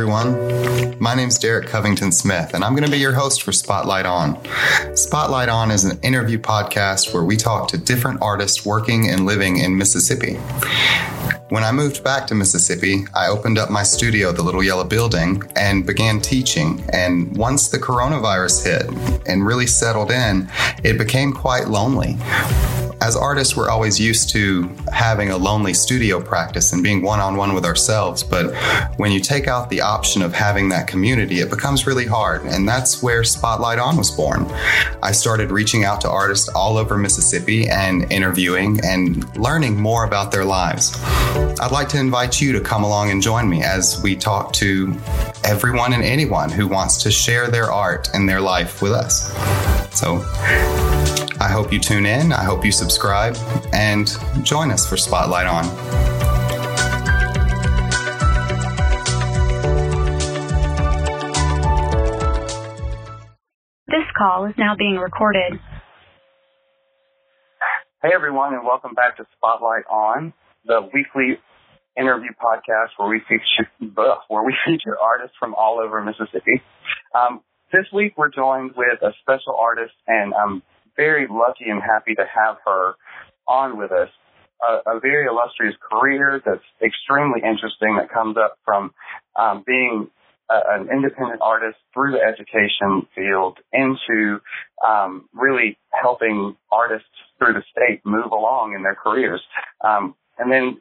everyone. My name is Derek Covington Smith, and I'm going to be your host for Spotlight On. Spotlight On is an interview podcast where we talk to different artists working and living in Mississippi. When I moved back to Mississippi, I opened up my studio, the Little Yellow Building, and began teaching. And once the coronavirus hit and really settled in, it became quite lonely as artists, we're always used to having a lonely studio practice and being one on one with ourselves. But when you take out the option of having that community, it becomes really hard. And that's where Spotlight On was born. I started reaching out to artists all over Mississippi and interviewing and learning more about their lives. I'd like to invite you to come along and join me as we talk to everyone and anyone who wants to share their art and their life with us. So, I hope you tune in. I hope you subscribe and join us for Spotlight On. This call is now being recorded. Hey everyone, and welcome back to Spotlight On, the weekly interview podcast where we feature where we feature artists from all over Mississippi. Um, this week we're joined with a special artist, and I'm very lucky and happy to have her on with us. A, a very illustrious career that's extremely interesting that comes up from um, being a, an independent artist through the education field into um, really helping artists through the state move along in their careers. Um, and then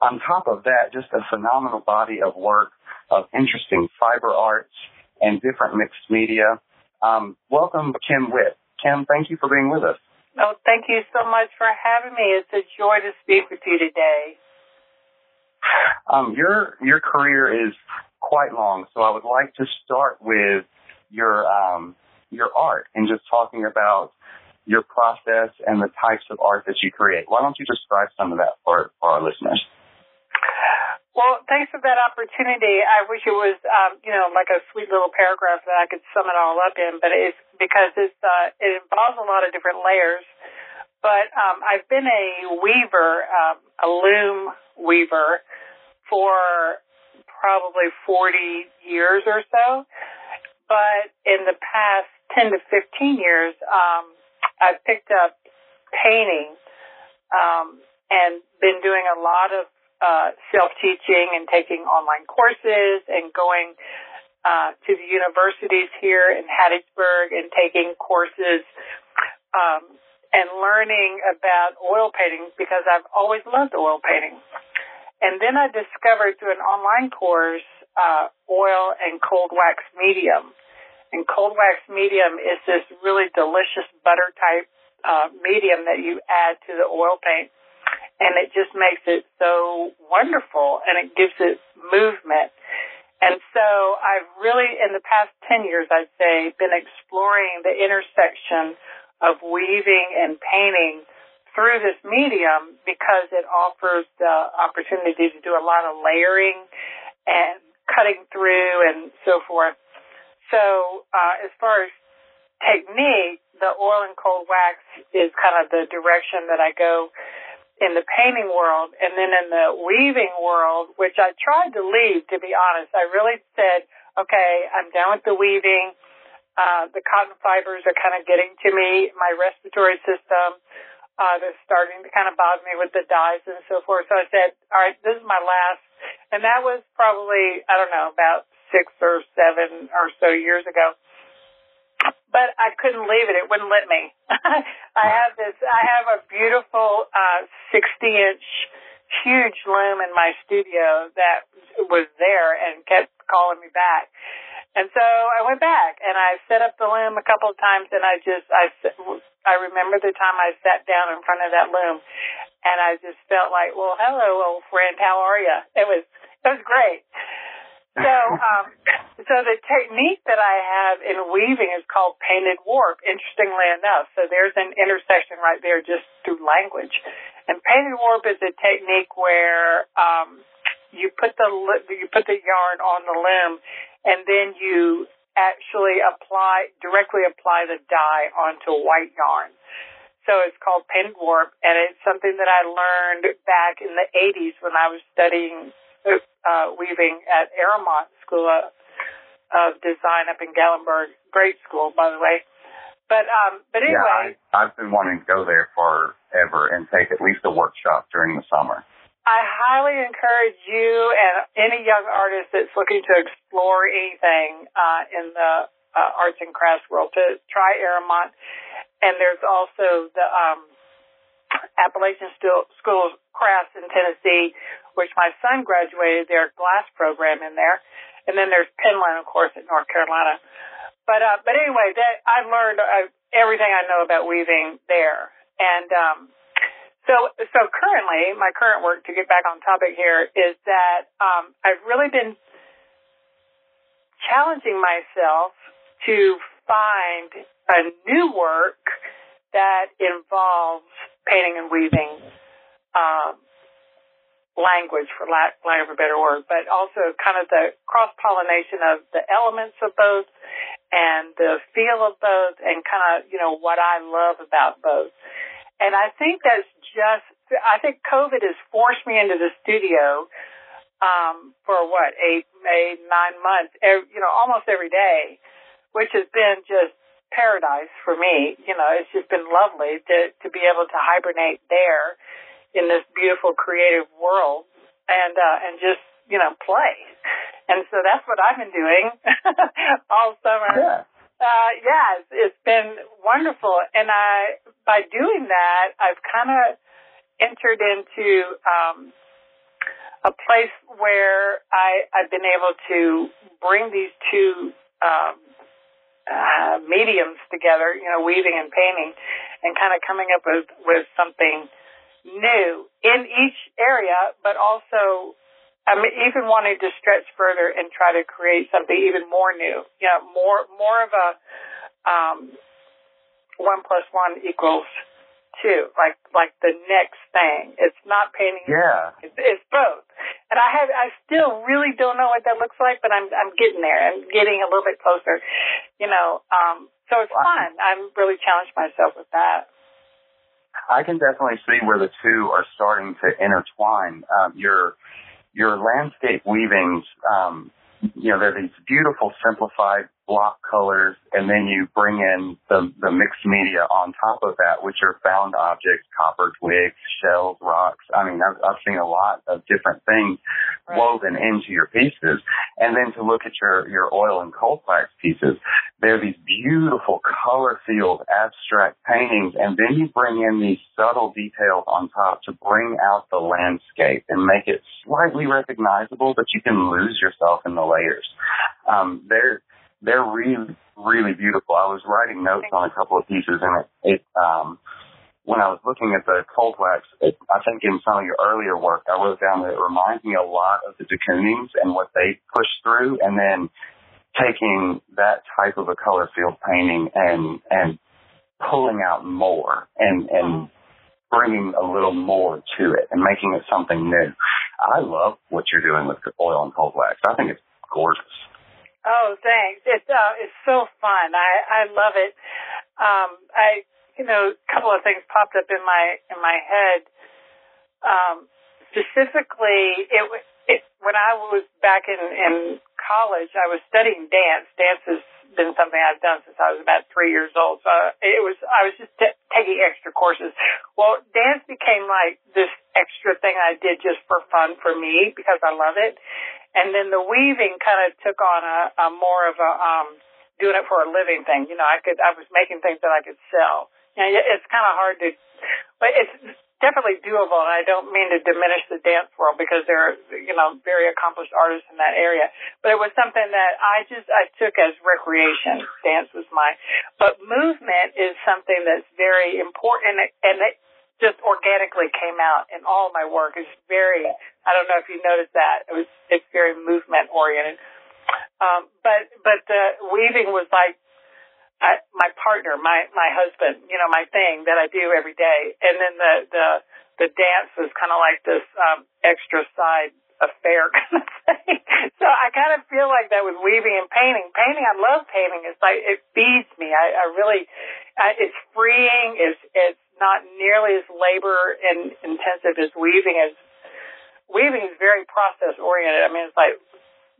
on top of that, just a phenomenal body of work of interesting fiber arts and different mixed media. Um, welcome, Kim Witt. Kim, thank you for being with us. Oh, thank you so much for having me. It's a joy to speak with you today. Um, your your career is quite long, so I would like to start with your um, your art and just talking about your process and the types of art that you create. Why don't you describe some of that for, for our listeners? Well, thanks for that opportunity. I wish it was, um, you know, like a sweet little paragraph that I could sum it all up in, but it's because it's uh, it involves a lot of different layers. But um, I've been a weaver, um, a loom weaver, for probably 40 years or so. But in the past 10 to 15 years, um, I've picked up painting um, and been doing a lot of uh, self-teaching and taking online courses and going uh, to the universities here in Hattiesburg and taking courses um, and learning about oil painting because I've always loved oil painting. And then I discovered through an online course uh, oil and cold wax medium. And cold wax medium is this really delicious butter type uh, medium that you add to the oil paint and it just makes it so wonderful and it gives it movement. And so I've really, in the past 10 years, I'd say, been exploring the intersection of weaving and painting through this medium because it offers the opportunity to do a lot of layering and cutting through and so forth. So, uh, as far as technique, the oil and cold wax is kind of the direction that I go in the painting world and then in the weaving world, which I tried to leave, to be honest. I really said, okay, I'm done with the weaving. Uh, the cotton fibers are kind of getting to me, my respiratory system. Uh, they're starting to kind of bother me with the dyes and so forth. So I said, all right, this is my last. And that was probably, I don't know, about six or seven or so years ago but I couldn't leave it. It wouldn't let me. I have this, I have a beautiful, uh, 60 inch huge loom in my studio that was there and kept calling me back. And so I went back and I set up the loom a couple of times and I just, I, I remember the time I sat down in front of that loom and I just felt like, well, hello, old friend, how are you? It was, it was great. So, um, so the technique that I have in weaving is called painted warp. Interestingly enough, so there's an intersection right there just through language. And painted warp is a technique where um, you put the you put the yarn on the loom, and then you actually apply directly apply the dye onto white yarn. So it's called painted warp, and it's something that I learned back in the 80s when I was studying uh, weaving at Arrowmont School of, of Design up in Gatlinburg. Great school, by the way. But um, but anyway, yeah, I, I've been wanting to go there forever and take at least a workshop during the summer. I highly encourage you and any young artist that's looking to explore anything uh, in the uh, arts and crafts world to try Arrowmont. And there's also the um, Appalachian School of Crafts in Tennessee, which my son graduated their glass program in there. And then there's Penland, of course, at North Carolina. But uh, but anyway, that I learned uh, everything I know about weaving there. And um, so, so currently, my current work to get back on topic here is that um, I've really been challenging myself to find a new work that involves painting and weaving um, language, for lack, lack of a better word, but also kind of the cross pollination of the elements of both and the feel of both and kind of, you know, what I love about both. And I think that's just, I think COVID has forced me into the studio, um, for what, eight, eight, nine months, every, you know, almost every day, which has been just paradise for me. You know, it's just been lovely to, to be able to hibernate there in this beautiful creative world and, uh, and just, you know, play. And so that's what I've been doing all summer. Yeah. Uh, yeah, it's, it's been wonderful. And I, by doing that, I've kind of entered into, um, a place where I, I've been able to bring these two, um, uh, mediums together, you know, weaving and painting and kind of coming up with, with something new in each area, but also I'm even wanting to stretch further and try to create something even more new. You know, more more of a um, one plus one equals two, like like the next thing. It's not painting. Yeah, it's, it's both. And I have I still really don't know what that looks like, but I'm I'm getting there. I'm getting a little bit closer. You know, um, so it's wow. fun. I'm really challenged myself with that. I can definitely see where the two are starting to intertwine. Um, you're your landscape weavings, um, you know, they're these beautiful simplified block colors, and then you bring in the, the mixed media on top of that, which are found objects, copper twigs, shells, rocks. I mean, I've, I've seen a lot of different things right. woven into your pieces. And then to look at your, your oil and cold wax pieces, they're these beautiful color filled abstract paintings. And then you bring in these subtle details on top to bring out the landscape and make it slightly recognizable, but you can lose yourself in the layers. Um, they're, they're really, really beautiful. I was writing notes on a couple of pieces and it, it um, when I was looking at the cold wax, it, I think in some of your earlier work, I wrote down that it reminds me a lot of the de Koonings and what they push through and then taking that type of a color field painting and, and pulling out more and, and bringing a little more to it and making it something new. I love what you're doing with oil and cold wax. I think it's gorgeous. Oh, thanks. It's uh, it's so fun. I I love it. Um, I you know a couple of things popped up in my in my head. Um, specifically, it it when I was back in in college. I was studying dance. Dance has been something I've done since I was about three years old. So it was I was just t- taking extra courses. Well, dance became like this extra thing I did just for fun for me because I love it. And then the weaving kind of took on a, a more of a um, doing it for a living thing. You know, I could I was making things that I could sell. Know, it's kind of hard to, but it's definitely doable. And I don't mean to diminish the dance world because there are you know very accomplished artists in that area. But it was something that I just I took as recreation. Dance was my, but movement is something that's very important, and it, just organically came out in all my work. It's very, I don't know if you noticed that. It was, it's very movement oriented. Um, but, but the weaving was like, I, my partner, my, my husband, you know, my thing that I do every day. And then the, the, the dance was kind of like this, um, extra side affair kind of thing. so I kind of feel like that with weaving and painting. Painting, I love painting. It's like, it feeds me. I, I really, I, it's freeing. It's, it's, not nearly as labor and intensive as weaving is. Weaving is very process oriented. I mean, it's like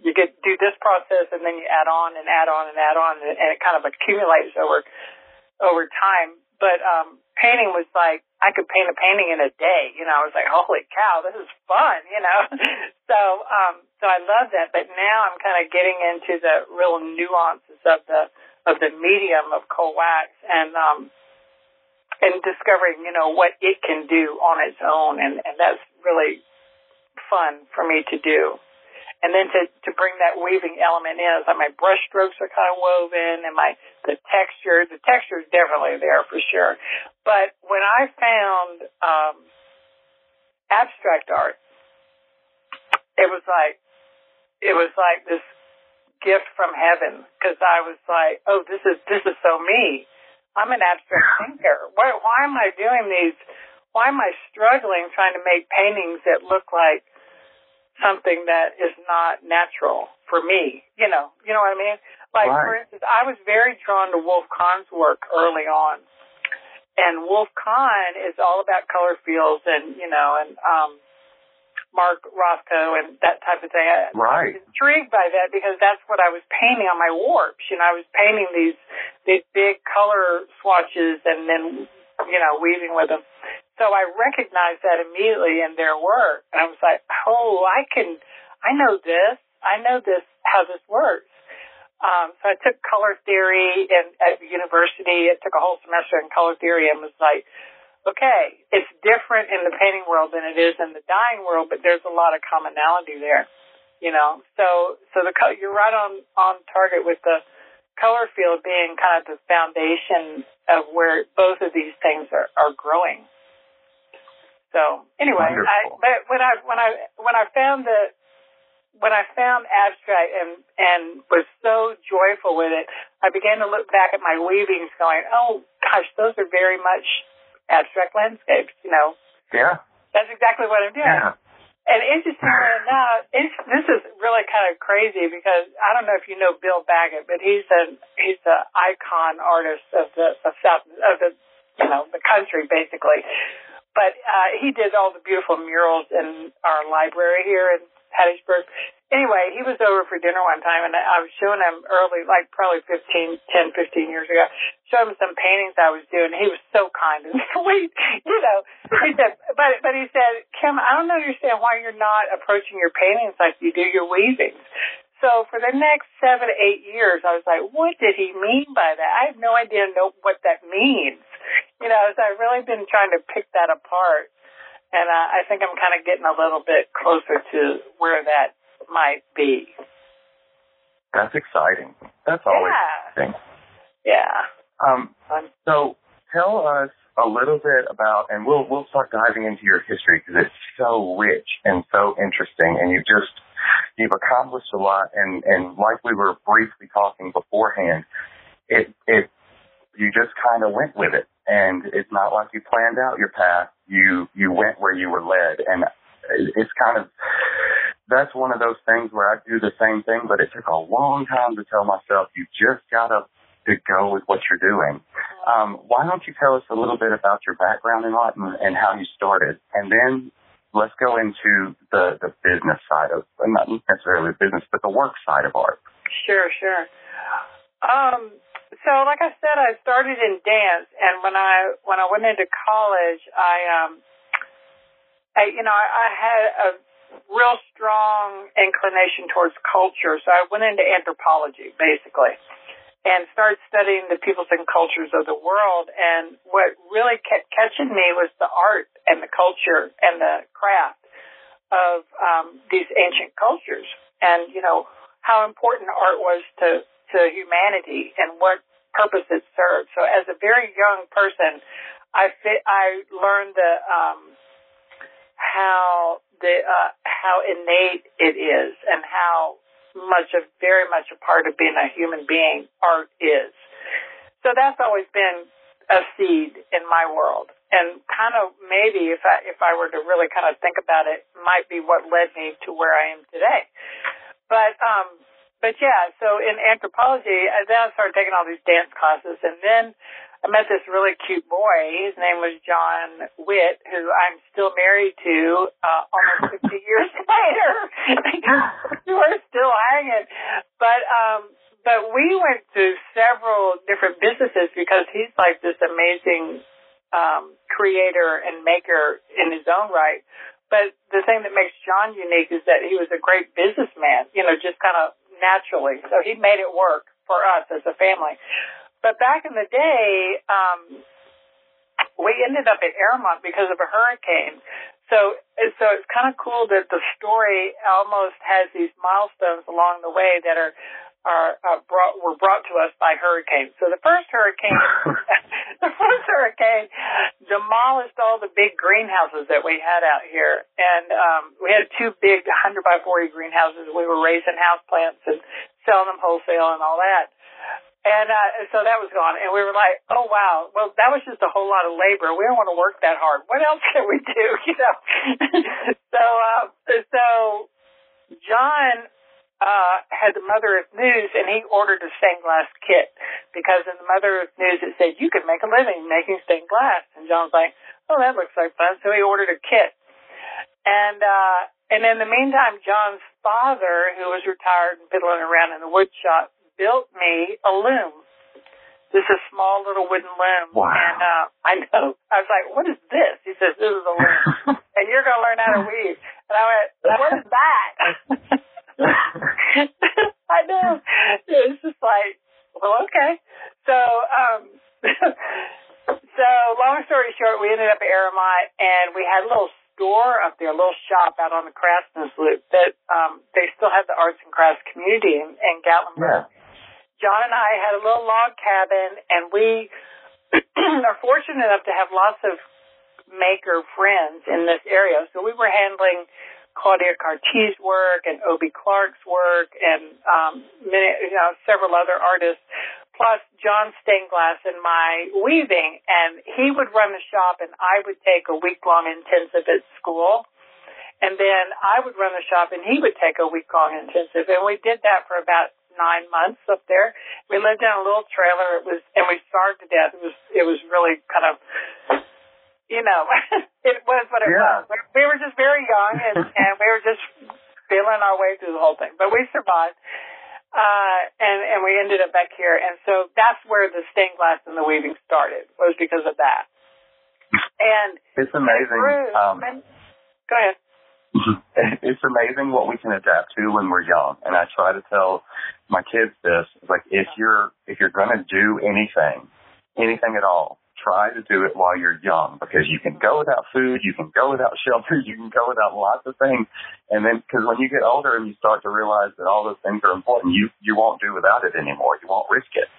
you get do this process and then you add on and add on and add on and, and it kind of accumulates over over time. But um painting was like I could paint a painting in a day. You know, I was like, holy cow, this is fun. You know, so um so I love that. But now I'm kind of getting into the real nuances of the of the medium of cold wax and um and discovering you know what it can do on its own and and that's really fun for me to do and then to to bring that weaving element in, like my brush strokes are kind of woven, and my the texture, the texture is definitely there for sure. But when I found um, abstract art, it was like it was like this gift from heaven because I was like, oh, this is this is so me. I'm an abstract thinker. Why why am I doing these? Why am I struggling trying to make paintings that look like something that is not natural for me. You know, you know what I mean? Like right. for instance, I was very drawn to Wolf Kahn's work early on. And Wolf Kahn is all about color fields and, you know, and um Mark Rothko and that type of thing. I, right. I was intrigued by that because that's what I was painting on my warps. You know, I was painting these these big color swatches and then, you know, weaving with them. So I recognized that immediately in their work. And I was like, oh, I can, I know this. I know this, how this works. Um, so I took color theory in, at university. I took a whole semester in color theory and was like, okay, it's different in the painting world than it is in the dyeing world, but there's a lot of commonality there, you know. So, so the co- you're right on on target with the color field being kind of the foundation of where both of these things are, are growing. So anyway, I, but when I when I when I found the when I found abstract and and was so joyful with it, I began to look back at my weavings, going, "Oh gosh, those are very much abstract landscapes." You know. Yeah. That's exactly what I'm doing. Yeah. And interestingly enough, it's, this is really kind of crazy because I don't know if you know Bill Baggett, but he's a he's the icon artist of the of South of the you know the country basically. But uh, he did all the beautiful murals in our library here in Hattiesburg. Anyway, he was over for dinner one time, and I was showing him early, like probably 15, 10, 15 years ago, showing him some paintings I was doing. He was so kind and sweet, you know. He said, but but he said, Kim, I don't understand why you're not approaching your paintings like you do your weavings. So for the next seven, eight years, I was like, what did he mean by that? I have no idea know what that means. You know, so I've really been trying to pick that apart. And uh, I think I'm kind of getting a little bit closer to where that might be. That's exciting. That's always yeah. interesting. Yeah. Um, so tell us a little bit about, and we'll we'll start diving into your history because it's so rich and so interesting, and you just you've accomplished a lot, and and like we were briefly talking beforehand, it it you just kind of went with it, and it's not like you planned out your path. You you went where you were led, and it's kind of that's one of those things where I do the same thing, but it took a long time to tell myself you just gotta to go with what you're doing. Um, why don't you tell us a little bit about your background in art and, and how you started, and then let's go into the, the business side of, not necessarily business, but the work side of art. Sure, sure. Um, so like I said, I started in dance, and when I when I went into college, I um, I you know I, I had a real strong inclination towards culture, so I went into anthropology basically and started studying the peoples and cultures of the world. And what really kept catching me was the art and the culture and the craft of um, these ancient cultures, and you know how important art was to to humanity and what purpose it served. So, as a very young person, I fit, I learned the um, how the uh, how innate it is and how much of very much a part of being a human being art is. So that's always been a seed in my world. And kind of maybe if I if I were to really kind of think about it, might be what led me to where I am today. But um but yeah, so in anthropology, then I started taking all these dance classes, and then I met this really cute boy. His name was John Witt, who I'm still married to uh, almost 50 years later. We're still hanging, but um, but we went to several different businesses because he's like this amazing um, creator and maker in his own right. But the thing that makes John unique is that he was a great businessman, you know, just kind of naturally. So he made it work for us as a family. But back in the day, um, we ended up at Arrowmont because of a hurricane. So, so it's kind of cool that the story almost has these milestones along the way that are are uh, brought were brought to us by hurricanes. So the first hurricane, the first hurricane demolished all the big greenhouses that we had out here, and um, we had two big 100 by 40 greenhouses. We were raising house plants and selling them wholesale and all that. And uh, so that was gone, and we were like, "Oh wow! Well, that was just a whole lot of labor. We don't want to work that hard. What else can we do?" You know. so, uh, so John uh, had the Mother Earth News, and he ordered a stained glass kit because in the Mother Earth News it said you could make a living making stained glass. And John's like, "Oh, that looks like fun." So he ordered a kit, and uh, and in the meantime, John's father, who was retired and fiddling around in the wood shop, built me a loom. This is a small little wooden loom. Wow. And uh, I know. I was like, what is this? He says, this is a loom. and you're going to learn how to weave. And I went, what is that? I know. It's just like, well, okay. So, um, so long story short, we ended up at Arrowmont and we had a little store up there, a little shop out on the Craftsman's Loop that, um, they still have the arts and crafts community in, in Gatlinburg. Yeah. John and I had a little log cabin and we are fortunate enough to have lots of maker friends in this area. So we were handling Claudia Cartier's work and Obie Clark's work and um, many, you know, several other artists, plus John Stainglass and my weaving. And he would run the shop, and I would take a week long intensive at school. And then I would run the shop, and he would take a week long intensive. And we did that for about nine months up there. We lived in a little trailer. It was, and we starved to death. It was, it was really kind of you know, it was what it Yeah. was. We were just very young and, and we were just feeling our way through the whole thing. But we survived. Uh, and, and we ended up back here. And so that's where the stained glass and the weaving started, was because of that. And It's amazing. Um, and- go ahead. it's amazing what we can adapt to when we're young. And I try to tell my kids this, like if you're if you're gonna do anything, anything at all, try to do it while you're young because you can go without food, you can go without shelter, you can go without lots of things. And then because when you get older and you start to realize that all those things are important, you you won't do without it anymore. You won't risk it.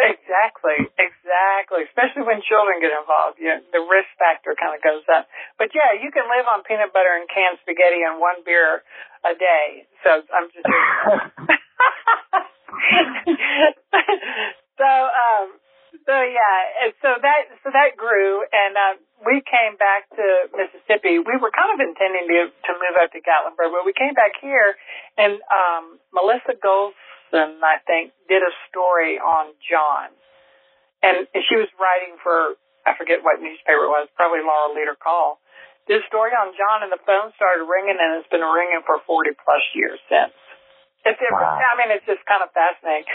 Exactly, exactly. Especially when children get involved, you know, the risk factor kind of goes up. But yeah, you can live on peanut butter and canned spaghetti and one beer a day. So I'm just. so um, so yeah, and so that so that grew, and uh, we came back to Mississippi. We were kind of intending to to move up to Gatlinburg, but we came back here, and um, Melissa Golson, I think, did a story on John, and, she was writing for I forget what newspaper it was, probably Laurel Leader-Call. A story on John, and the phone started ringing, and it's been ringing for forty plus years since. It's, it, Wow. I mean, it's just kind of fascinating.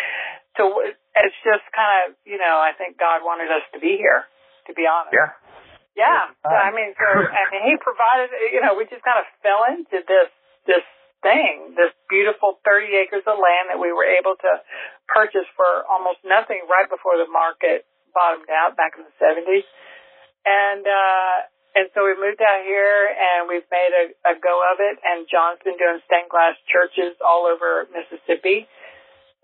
So it's just kind of, you know, I think God wanted us to be here, to be honest. yeah. Yeah. So, I mean, so I mean, He provided. You know, we just kind of fell into this this thing, this beautiful 30 acres of land that we were able to purchase for almost nothing right before the market bottomed out back in the 70s, and uh, and so we moved out here and we've made a, a go of it. And John's been doing stained glass churches all over Mississippi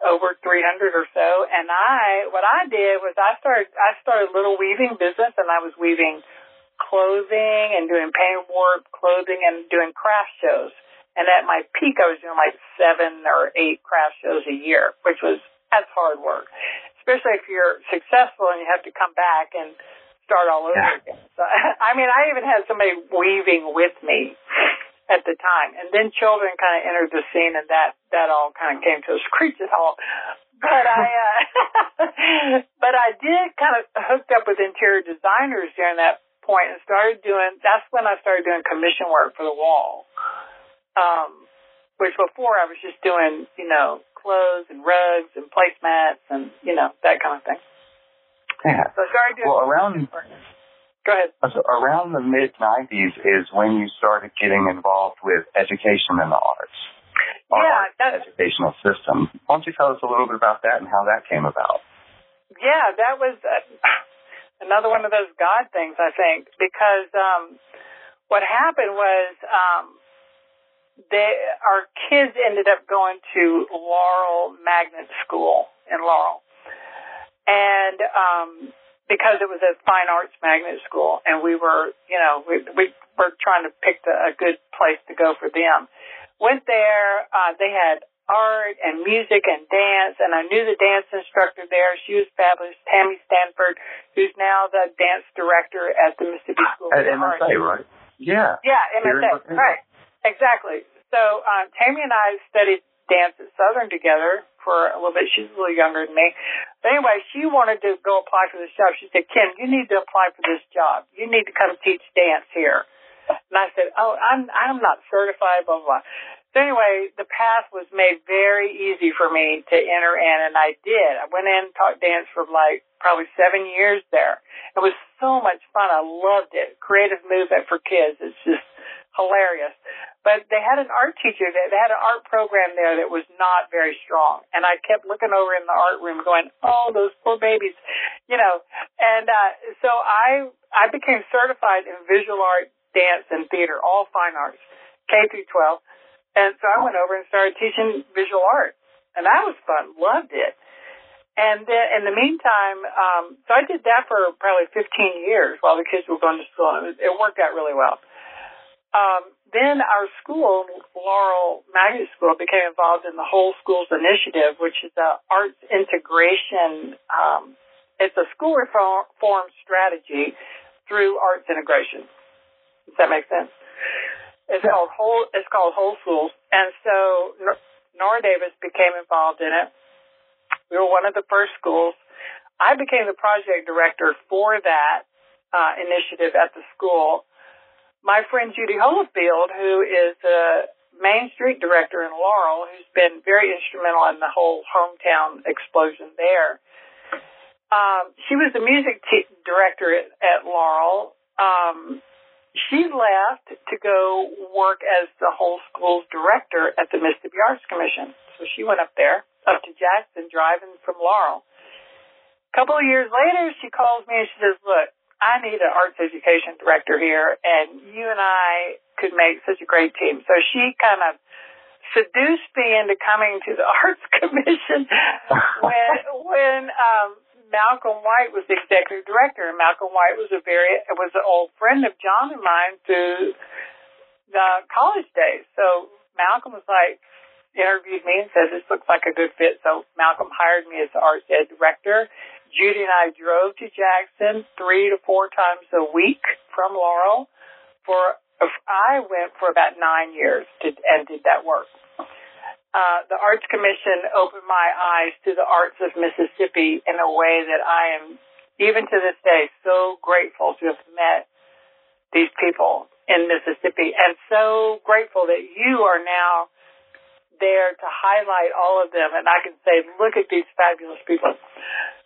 over 300 or so. And I, what I did was I started, I started a little weaving business and I was weaving clothing and doing paint warp clothing and doing craft shows. And at my peak, I was doing like seven or eight craft shows a year, which was, that's hard work, especially if you're successful and you have to come back and start all over Yeah. again. So, I mean, I even had somebody weaving with me. at the time. And then children kind of entered the scene and that, that all kind of came to a screeching halt. But I, uh, but I did kind of hooked up with interior designers during that point and started doing, that's when I started doing commission work for the wall. Um, which before I was just doing, you know, clothes and rugs and placemats and, you know, that kind of thing. Yeah. So started doing Well, around Go ahead. so around the mid '90s is when you started getting involved with education in the arts. Yeah, that's- educational system. Why don't you tell us a little bit about that and how that came about? Yeah, that was uh, another one of those God things, I think, because um, what happened was um, they, our kids ended up going to Laurel Magnet School in Laurel, and um, because it was a fine arts magnet school, and we were, you know, we, we were trying to pick the, a good place to go for them. Went there, uh, they had art and music and dance, and I knew the dance instructor there. She was fabulous, Tammy Stanford, who's now the dance director at the Mississippi School At of Art. MSA, right? Yeah. Yeah, MSA, right. Exactly. So um, Tammy and I studied dance at Southern together for a little bit. She's a little younger than me. But anyway, she wanted to go apply for this job. She said, Kim, you need to apply for this job. You need to come teach dance here. And I said, oh, I'm, I'm not certified, blah, blah, blah. So anyway, the path was made very easy for me to enter in, and I did. I went in taught dance for like probably seven years there. It was so much fun. I loved it. Creative movement for kids. It's just hilarious. But they had an art teacher there. They had an art program there that was not very strong. And I kept looking over in the art room going, oh, those poor babies, you know. And, uh, so I, I became certified in visual art, dance, and theater, all fine arts, K through 12. And so I went over and started teaching visual art. And that was fun. Loved it. And then in the meantime, um, so I did that for probably 15 years while the kids were going to school. And it, it worked out really well. Um, then our school, Laurel Magnet School, became involved in the Whole Schools Initiative, which is a arts integration. Um, it's a school reform strategy through arts integration. Does that make sense? It's called whole. It's called Whole Schools, and so Nora Davis became involved in it. We were one of the first schools. I became the project director for that uh, initiative at the school. My friend Judy Holifield, who is the Main Street director in Laurel, who's been very instrumental in the whole hometown explosion there. Um, she was the music director at, at Laurel. Um, she left to go work as the whole school's director at the Mississippi Arts Commission. So she went up there, up to Jackson, driving from Laurel. A couple of years later, she calls me and she says, look, I need an arts education director here, and you and I could make such a great team. So she kind of seduced me into coming to the Arts Commission when when um, Malcolm White was the executive director, and Malcolm White was a very was an old friend of John and mine through the college days. So Malcolm was like interviewed me and said this looks like a good fit. So Malcolm hired me as the arts ed director. Judy and I drove to Jackson three to four times a week from Laurel for I went for about nine years to, and did that work. Uh, the Arts Commission opened my eyes to the arts of Mississippi in a way that I am, even to this day, so grateful to have met these people in Mississippi and so grateful that you are now there to highlight all of them and I can say, look at these fabulous people.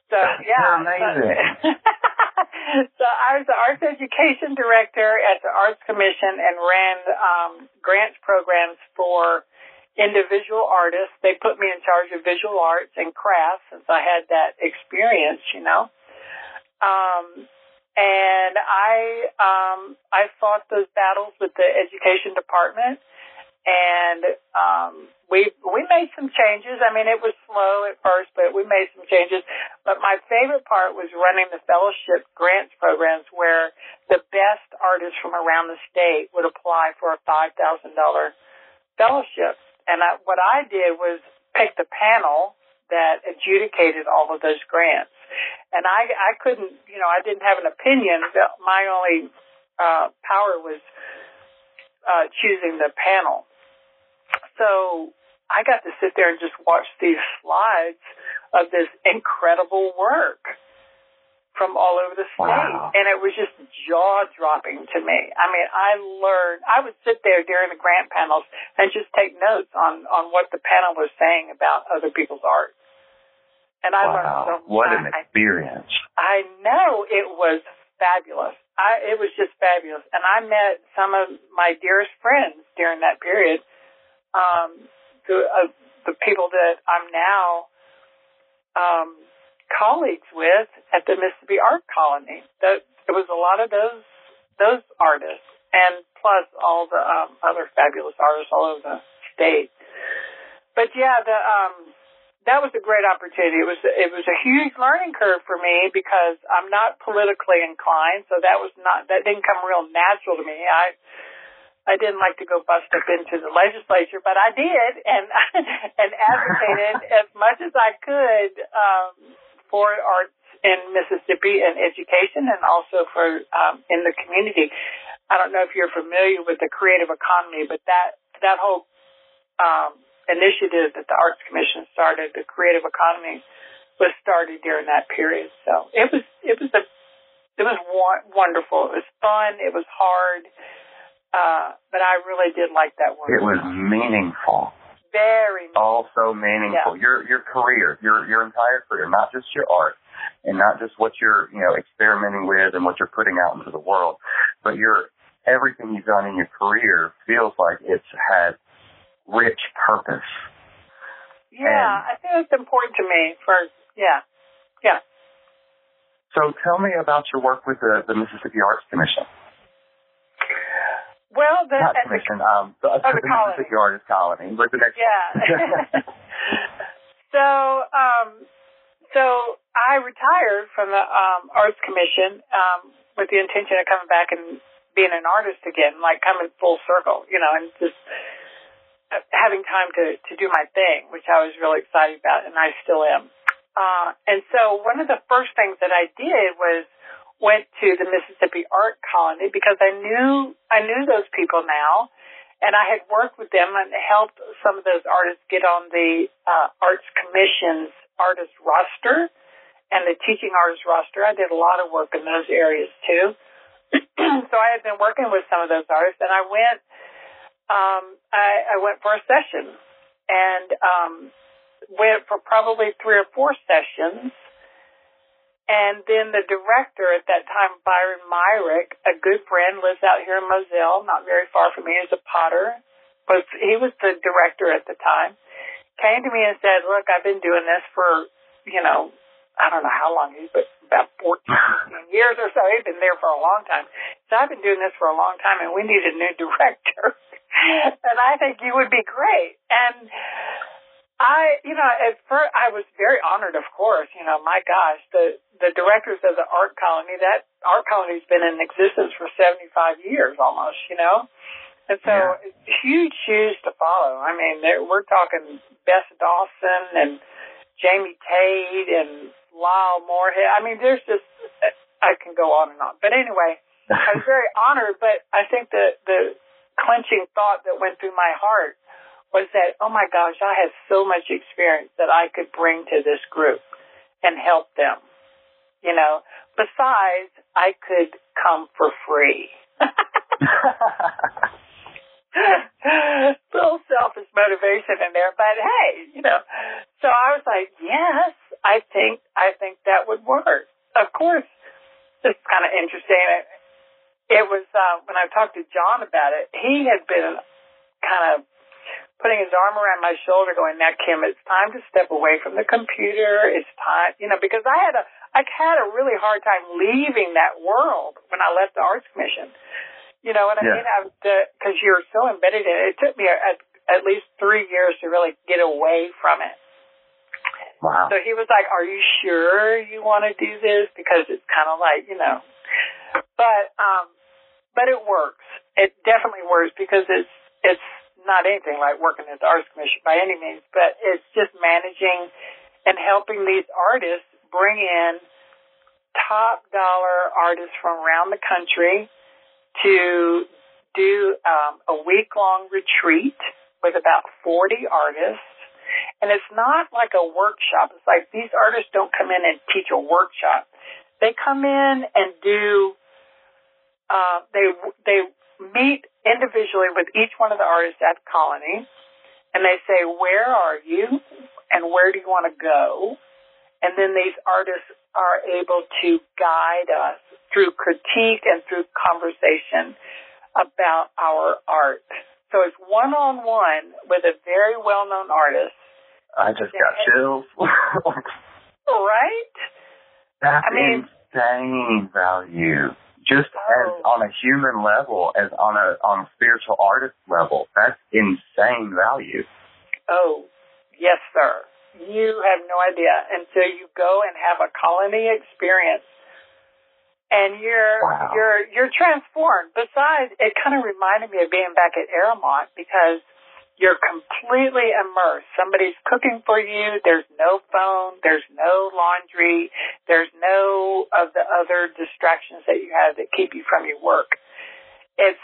So yeah, amazing. so I was the arts education director at the Arts Commission and ran um, grants programs for individual artists. They put me in charge of visual arts and crafts since I had that experience, you know. Um, and I um, I fought those battles with the education department and um, we we made some changes. I mean, it was slow at first, but we made some changes. But my favorite part was running the fellowship grants programs, where the best artists from around the state would apply for a five thousand dollar fellowship. And I, what I did was pick the panel that adjudicated all of those grants. And I I couldn't, you know, I didn't have an opinion. My only uh, power was uh, choosing the panel. So I got to sit there and just watch these slides of this incredible work from all over the state. Wow. And it was just jaw dropping to me. I mean, I learned, I would sit there during the grant panels and just take notes on, on what the panel was saying about other people's art. And I learned so much. What an I- experience. I know it was fabulous. I it was just fabulous, and I met some of my dearest friends during that period. Um, the uh, the people that I'm now um, colleagues with at the Mississippi Art Colony. That there was a lot of those those artists, and plus all the um, other fabulous artists all over the state. But yeah, the um, that was a great opportunity. It was it was a huge learning curve for me because I'm not politically inclined, so that was not that didn't come real natural to me. I I didn't like to go bust up into the legislature, but I did and and advocated as much as I could um, for arts in Mississippi and education, and also for um, in the community. I don't know if you're familiar with the creative economy, but that that whole um, initiative that the Arts Commission started, the creative economy, was started during that period. So it was it was a it was wonderful. It was fun. It was hard, uh, but I really did like that work. It was meaningful. Very Also meaningful. Your your career, your your entire career, not just your art and not just what you're, you know, experimenting with and what you're putting out into the world, but your everything you've done in your career feels like it's had rich purpose. yeah. and- I think it's important to me. For yeah, yeah. So tell me about your work with the, the Mississippi Arts Commission. Well, the, Not at the um, the, Oh, the the colony. Artist Colony. What's the next Yeah. so, um, so I retired from the um, Arts Commission um, with the intention of coming back and being an artist again, like coming full circle, you know, and just uh, having time to to do my thing, which I was really excited about, and I still am. Uh, and so, one of the first things that I did was went to the Mississippi Art Colony because I knew I knew those people now, and I had worked with them and helped some of those artists get on the uh, Arts Commission's artist roster and the teaching artist roster. I did a lot of work in those areas too. so I had been working with some of those artists, and I went. Um, I, I went for a session, and um, went for probably three or four sessions. And then the director at that time, Byron Myrick, a good friend, lives out here in Moselle, not very far from me, is a potter. Was he was the director at the time. Came to me and said, "Look, I've been doing this for, you know, I don't know how long he's, but about 14, years or so. He's been there for a long time. So I've been doing this for a long time, and we need a new director. and I think you would be great. And I, you know, at first I was very honored, of course. You know, my gosh, the the directors of the art colony. That art colony's been in existence for seventy five years almost. You know, and so Yeah. it's huge shoes to follow. I mean, we're talking Bess Dawson and Jamie Tate and Lyle Moorhead. I mean, there's just I can go on and on. But anyway, I was very honored. But I think the the clenching thought that went through my heart was that, oh my gosh, I have so much experience that I could bring to this group and help them. You know, besides, I could come for free. Little selfish motivation in there, but hey, you know. So I was like, yes, I think I think that would work. Of course, it's kind of interesting. It, it was uh, when I talked to John about it. He had been kind of putting his arm around my shoulder, going, "Now, Kim, it's time to step away from the computer. It's time, you know, because I had a I had a really hard time leaving that world when I left the Arts Commission. You know what I Yeah. mean? Because you're so embedded in it. It took me at, at least three years to really get away from it. wow. So he was like, "Are you sure you want to do this? Because it's kind of like, you know." But um, but it works. It definitely works because it's it's not anything like working at the Arts Commission by any means, but it's just managing and helping these artists bring in top dollar artists from around the country to do um, a week long retreat with about 40 artists. And it's not like a workshop. It's like these artists don't come in and teach a workshop. They come in and do, uh, they, they meet individually with each one of the artists at colony and they say, where are you and where do you want to go? And then these artists are able to guide us through critique and through conversation about our art. So it's one on one with a very well known artist. I just got chills. right? That's I mean- insane value. Just as Oh. on a human level, as on a on a spiritual artist level, that's insane value. Oh, yes, sir. You have no idea until you go and have a colony experience. And you're Wow. you're you're transformed. Besides, it kind of reminded me of being back at Arrowmont because you're completely immersed. Somebody's cooking for you. There's no phone. There's no laundry. There's no of the other distractions that you have that keep you from your work. It's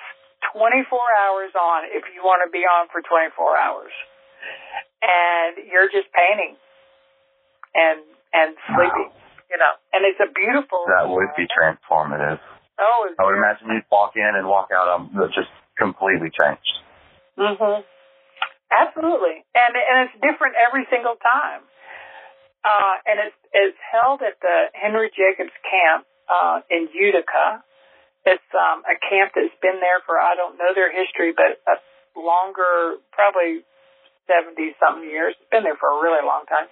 24 hours on if you want to be on for 24 hours. And you're just painting and and sleeping, you know. And it's a beautiful That would be transformative. Oh, I would imagine you'd walk in and walk out um, just completely changed. Mhm. Absolutely, and and it's different every single time. Uh, and it's it's held at the Henry Jacobs Camp uh, in Utica. It's um, a camp that's been there for I don't know their history, but a longer, probably seventy something years. It's been there for a really long time.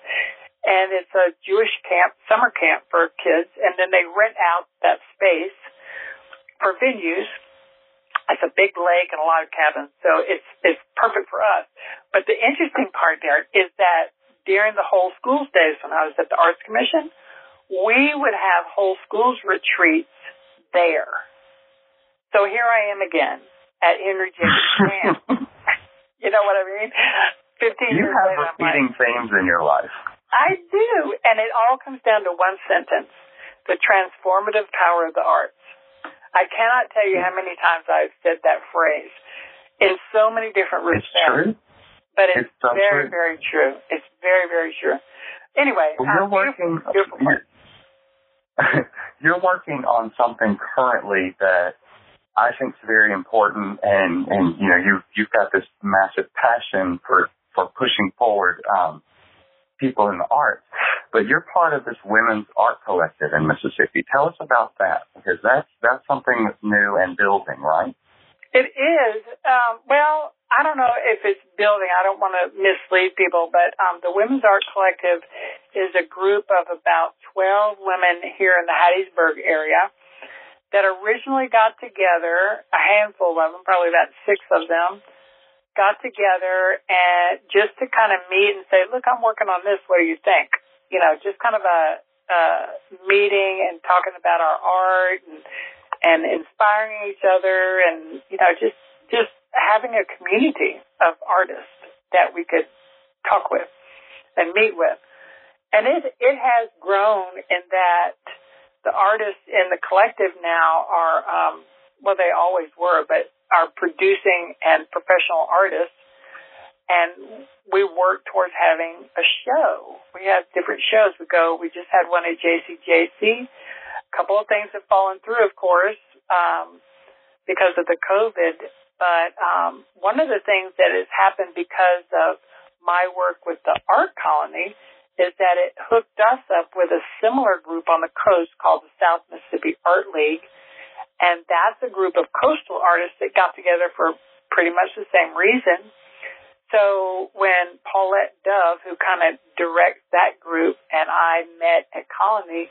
And it's a Jewish camp, summer camp for kids, and then they rent out that space for venues it's a big lake and a lot of cabins, so it's it's perfect for us. But the interesting part there is that during the whole schools days when I was at the Arts Commission, we would have whole schools retreats there. So here I am again at Henry Jacobs Camp. you know what I mean? Fifteen you years have later, I'm like, repeating themes in your life. I do, and it all comes down to one sentence: the transformative power of the arts. I cannot tell you how many times I've said that phrase in so many different It's respects. true. But it's, It's so very, true. very true. It's very, very true. Anyway, Well, you're um, working. beautiful, beautiful. You're, you're working on something currently that I think is very important, and and you know you you've got this massive passion for for pushing forward um, people in the arts. But you're part of this women's art collective in Mississippi. Tell us about that because that's that's something that's new and building, right? It is. Um, well, I don't know if it's building. I don't want to mislead people, but um, the Women's Art Collective is a group of about 12 women here in the Hattiesburg area that originally got together, a handful of them, probably about six of them, got together and just to kind of meet and say, look, I'm working on this. What do you think? You know, just kind of a, a meeting and talking about our art and and inspiring each other and you know just just having a community of artists that we could talk with and meet with. And it it has grown in that the artists in the collective now are um well they always were but are producing and professional artists and we work towards having a show. We have different shows. We go, we just had one at JCJC. A couple of things have fallen through, of course, um, because of the COVID. But um, one of the things that has happened because of my work with the art colony is that it hooked us up with a similar group on the coast called the South Mississippi Art League. And that's a group of coastal artists that got together for pretty much the same reason. So when Paulette Dove, who kind of directs that group, and I met at Colony,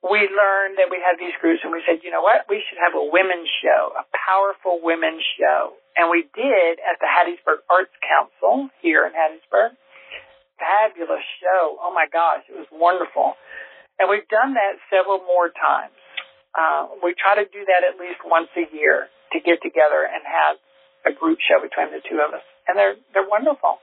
we learned that we had these groups and we said, you know what, we should have a women's show, a powerful women's show. And we did at the Hattiesburg Arts Council here in Hattiesburg. Fabulous show. Oh my gosh, it was wonderful. And we've done that several more times. Uh, we try to do that at least once a year to get together and have a group show between the two of us. And they're, they're wonderful.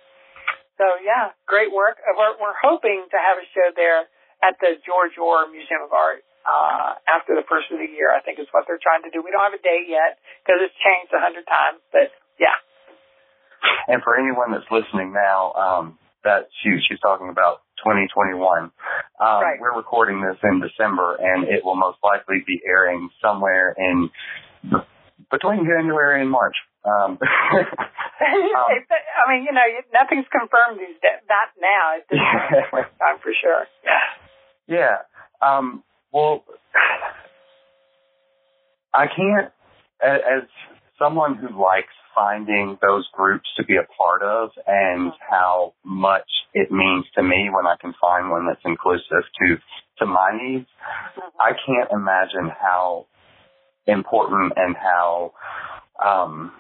So yeah, great work. We're, we're hoping to have a show there at the George Ohr Museum of Art uh, after the first of the year. I think is what they're trying to do. We don't have a date yet because it's changed a hundred times, but yeah. And for anyone that's listening now, um, that she, she's talking about 2021. Um, right. We're recording this in December, and it will most likely be airing somewhere in between January and March. Um, um, I mean, you know, nothing's confirmed these days. Not now. At this time, for sure. Yeah. Yeah. Um, well, I can't, as someone who likes finding those groups to be a part of and how much it means to me when I can find one that's inclusive to to my needs. I can't imagine how important and how um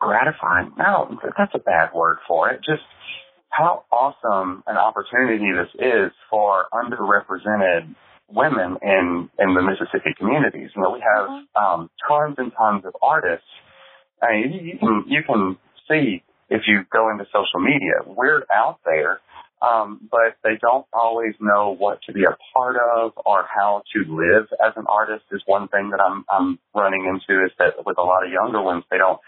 gratifying. No, that's a bad word for it. Just how awesome an opportunity this is for underrepresented women in in the Mississippi communities. You know, we have Mm-hmm. um, tons and tons of artists. I mean, you, you can you can see if you go into social media, we're out there, um, but they don't always know what to be a part of or how to live as an artist. Is one thing that I'm I'm running into is that with a lot of younger ones, they don't.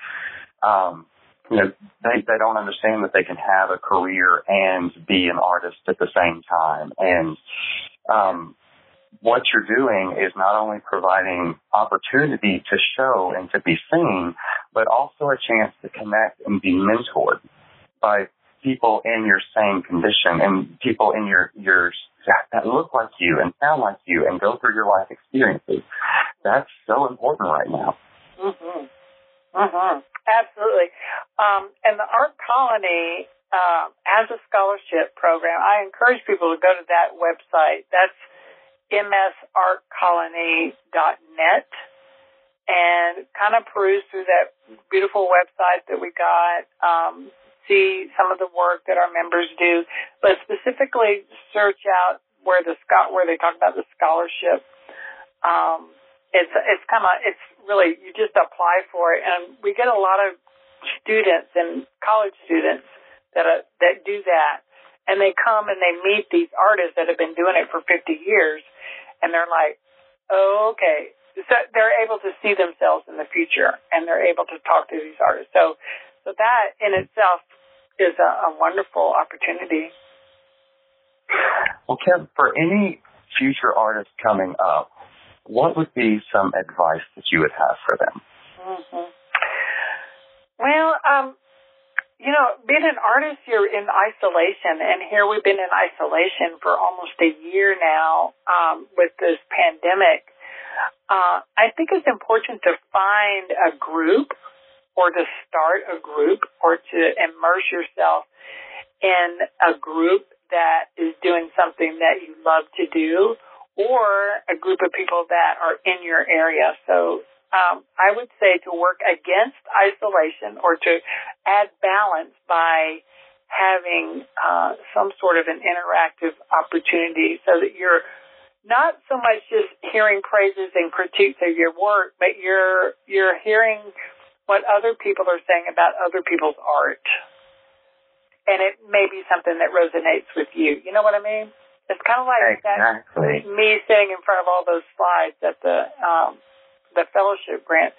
Um, you know, they, they don't understand that they can have a career and be an artist at the same time. And, um, what you're doing is not only providing opportunity to show and to be seen, but also a chance to connect and be mentored by people in your same condition and people in your, your, that look like you and sound like you and go through your life experiences. That's so important right now. Mhm. Mhm. Absolutely. Um, and the Art Colony uh, has a scholarship program. I encourage people to go to that website. That's msartcolony.net and kind of peruse through that beautiful website that we got. Um, see some of the work that our members do, but specifically search out where the where they talk about the scholarship. Um, it's it's kind of it's really you just apply for it, and we get a lot of students and college students that that do that, and they come and they meet these artists that have been doing it for 50 years, and they're like, oh, okay, so they're able to see themselves in the future, and they're able to talk to these artists. So, so that in itself is a, a wonderful opportunity. Well, Kev, for any future artists coming up, what would be some advice that you would have for them? Mm-hmm. Well, um, you know, being an artist, you're in isolation, and here we've been in isolation for almost a year now um, with this pandemic. Uh, I think it's important to find a group or to start a group or to immerse yourself in a group that is doing something that you love to do or a group of people that are in your area. So um, I would say to work against isolation or to add balance by having uh, some sort of an interactive opportunity so that you're not so much just hearing praises and critiques of your work, but you're you're hearing what other people are saying about other people's art. And it may be something that resonates with you. You know what I mean? It's kind of like exactly. that, me sitting in front of all those slides at the um, the fellowship grant.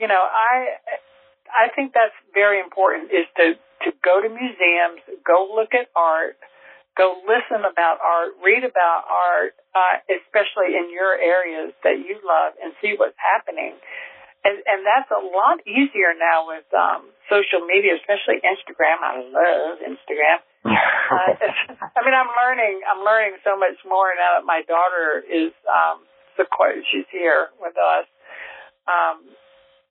You know, I I think that's very important is to to go to museums, go look at art, go listen about art, read about art, uh, especially in your areas that you love, and see what's happening. And, and that's a lot easier now with um, social media, especially Instagram. I love Instagram. Uh, I mean, I'm learning. I'm learning so much more now that my daughter is um, Sequoia. She's here with us. Um,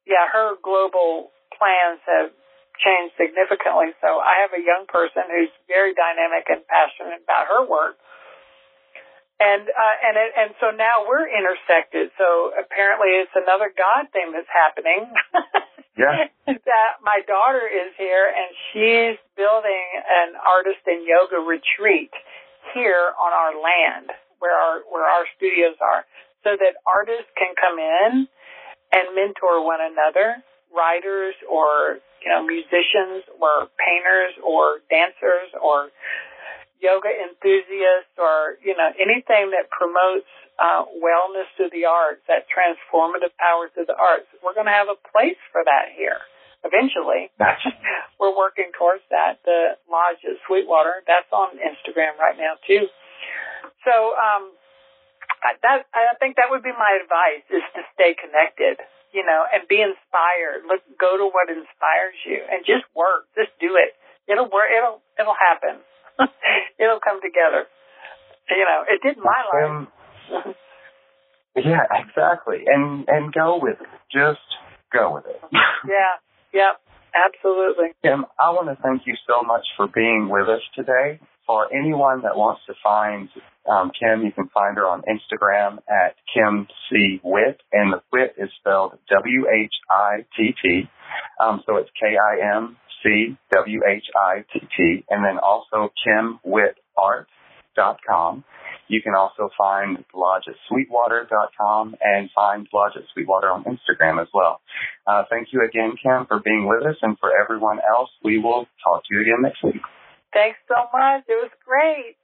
yeah, her global plans have changed significantly. So I have a young person who's very dynamic and passionate about her work. And uh, and it, and so now we're intersected. So apparently, it's another God thing that's happening. Yeah. that uh, my daughter is here and she's building an artist and yoga retreat here on our land where our where our studios are, so that artists can come in and mentor one another, writers or you know musicians or painters or dancers or yoga enthusiasts or, you know, anything that promotes uh, wellness through the arts, that transformative power through the arts, we're going to have a place for that here eventually. we're working towards that. The Lodge at Sweetwater, that's on Instagram right now too. So, um, that, I think that would be my advice is to stay connected, you know, and be inspired. Look, go to what inspires you and just work. Just do it. It'll work. It'll, it'll happen. it'll come together. You know, it did my life. Um, yeah, exactly. And, and go with it. Just go with it. yeah. Yep. Absolutely. Kim, I want to thank you so much for being with us today. For anyone that wants to find um, Kim, you can find her on Instagram at Kim C. Whitt, and the Whitt is spelled W H I T T. Um, so it's K I M C W H I T T, and then also KimWhittArt.com. You can also find Lodge at Sweetwater.com and find Lodge at Sweetwater on Instagram as well. Uh, thank you again, Kim, for being with us, and for everyone else, we will talk to you again next week. Thanks so much. It was great.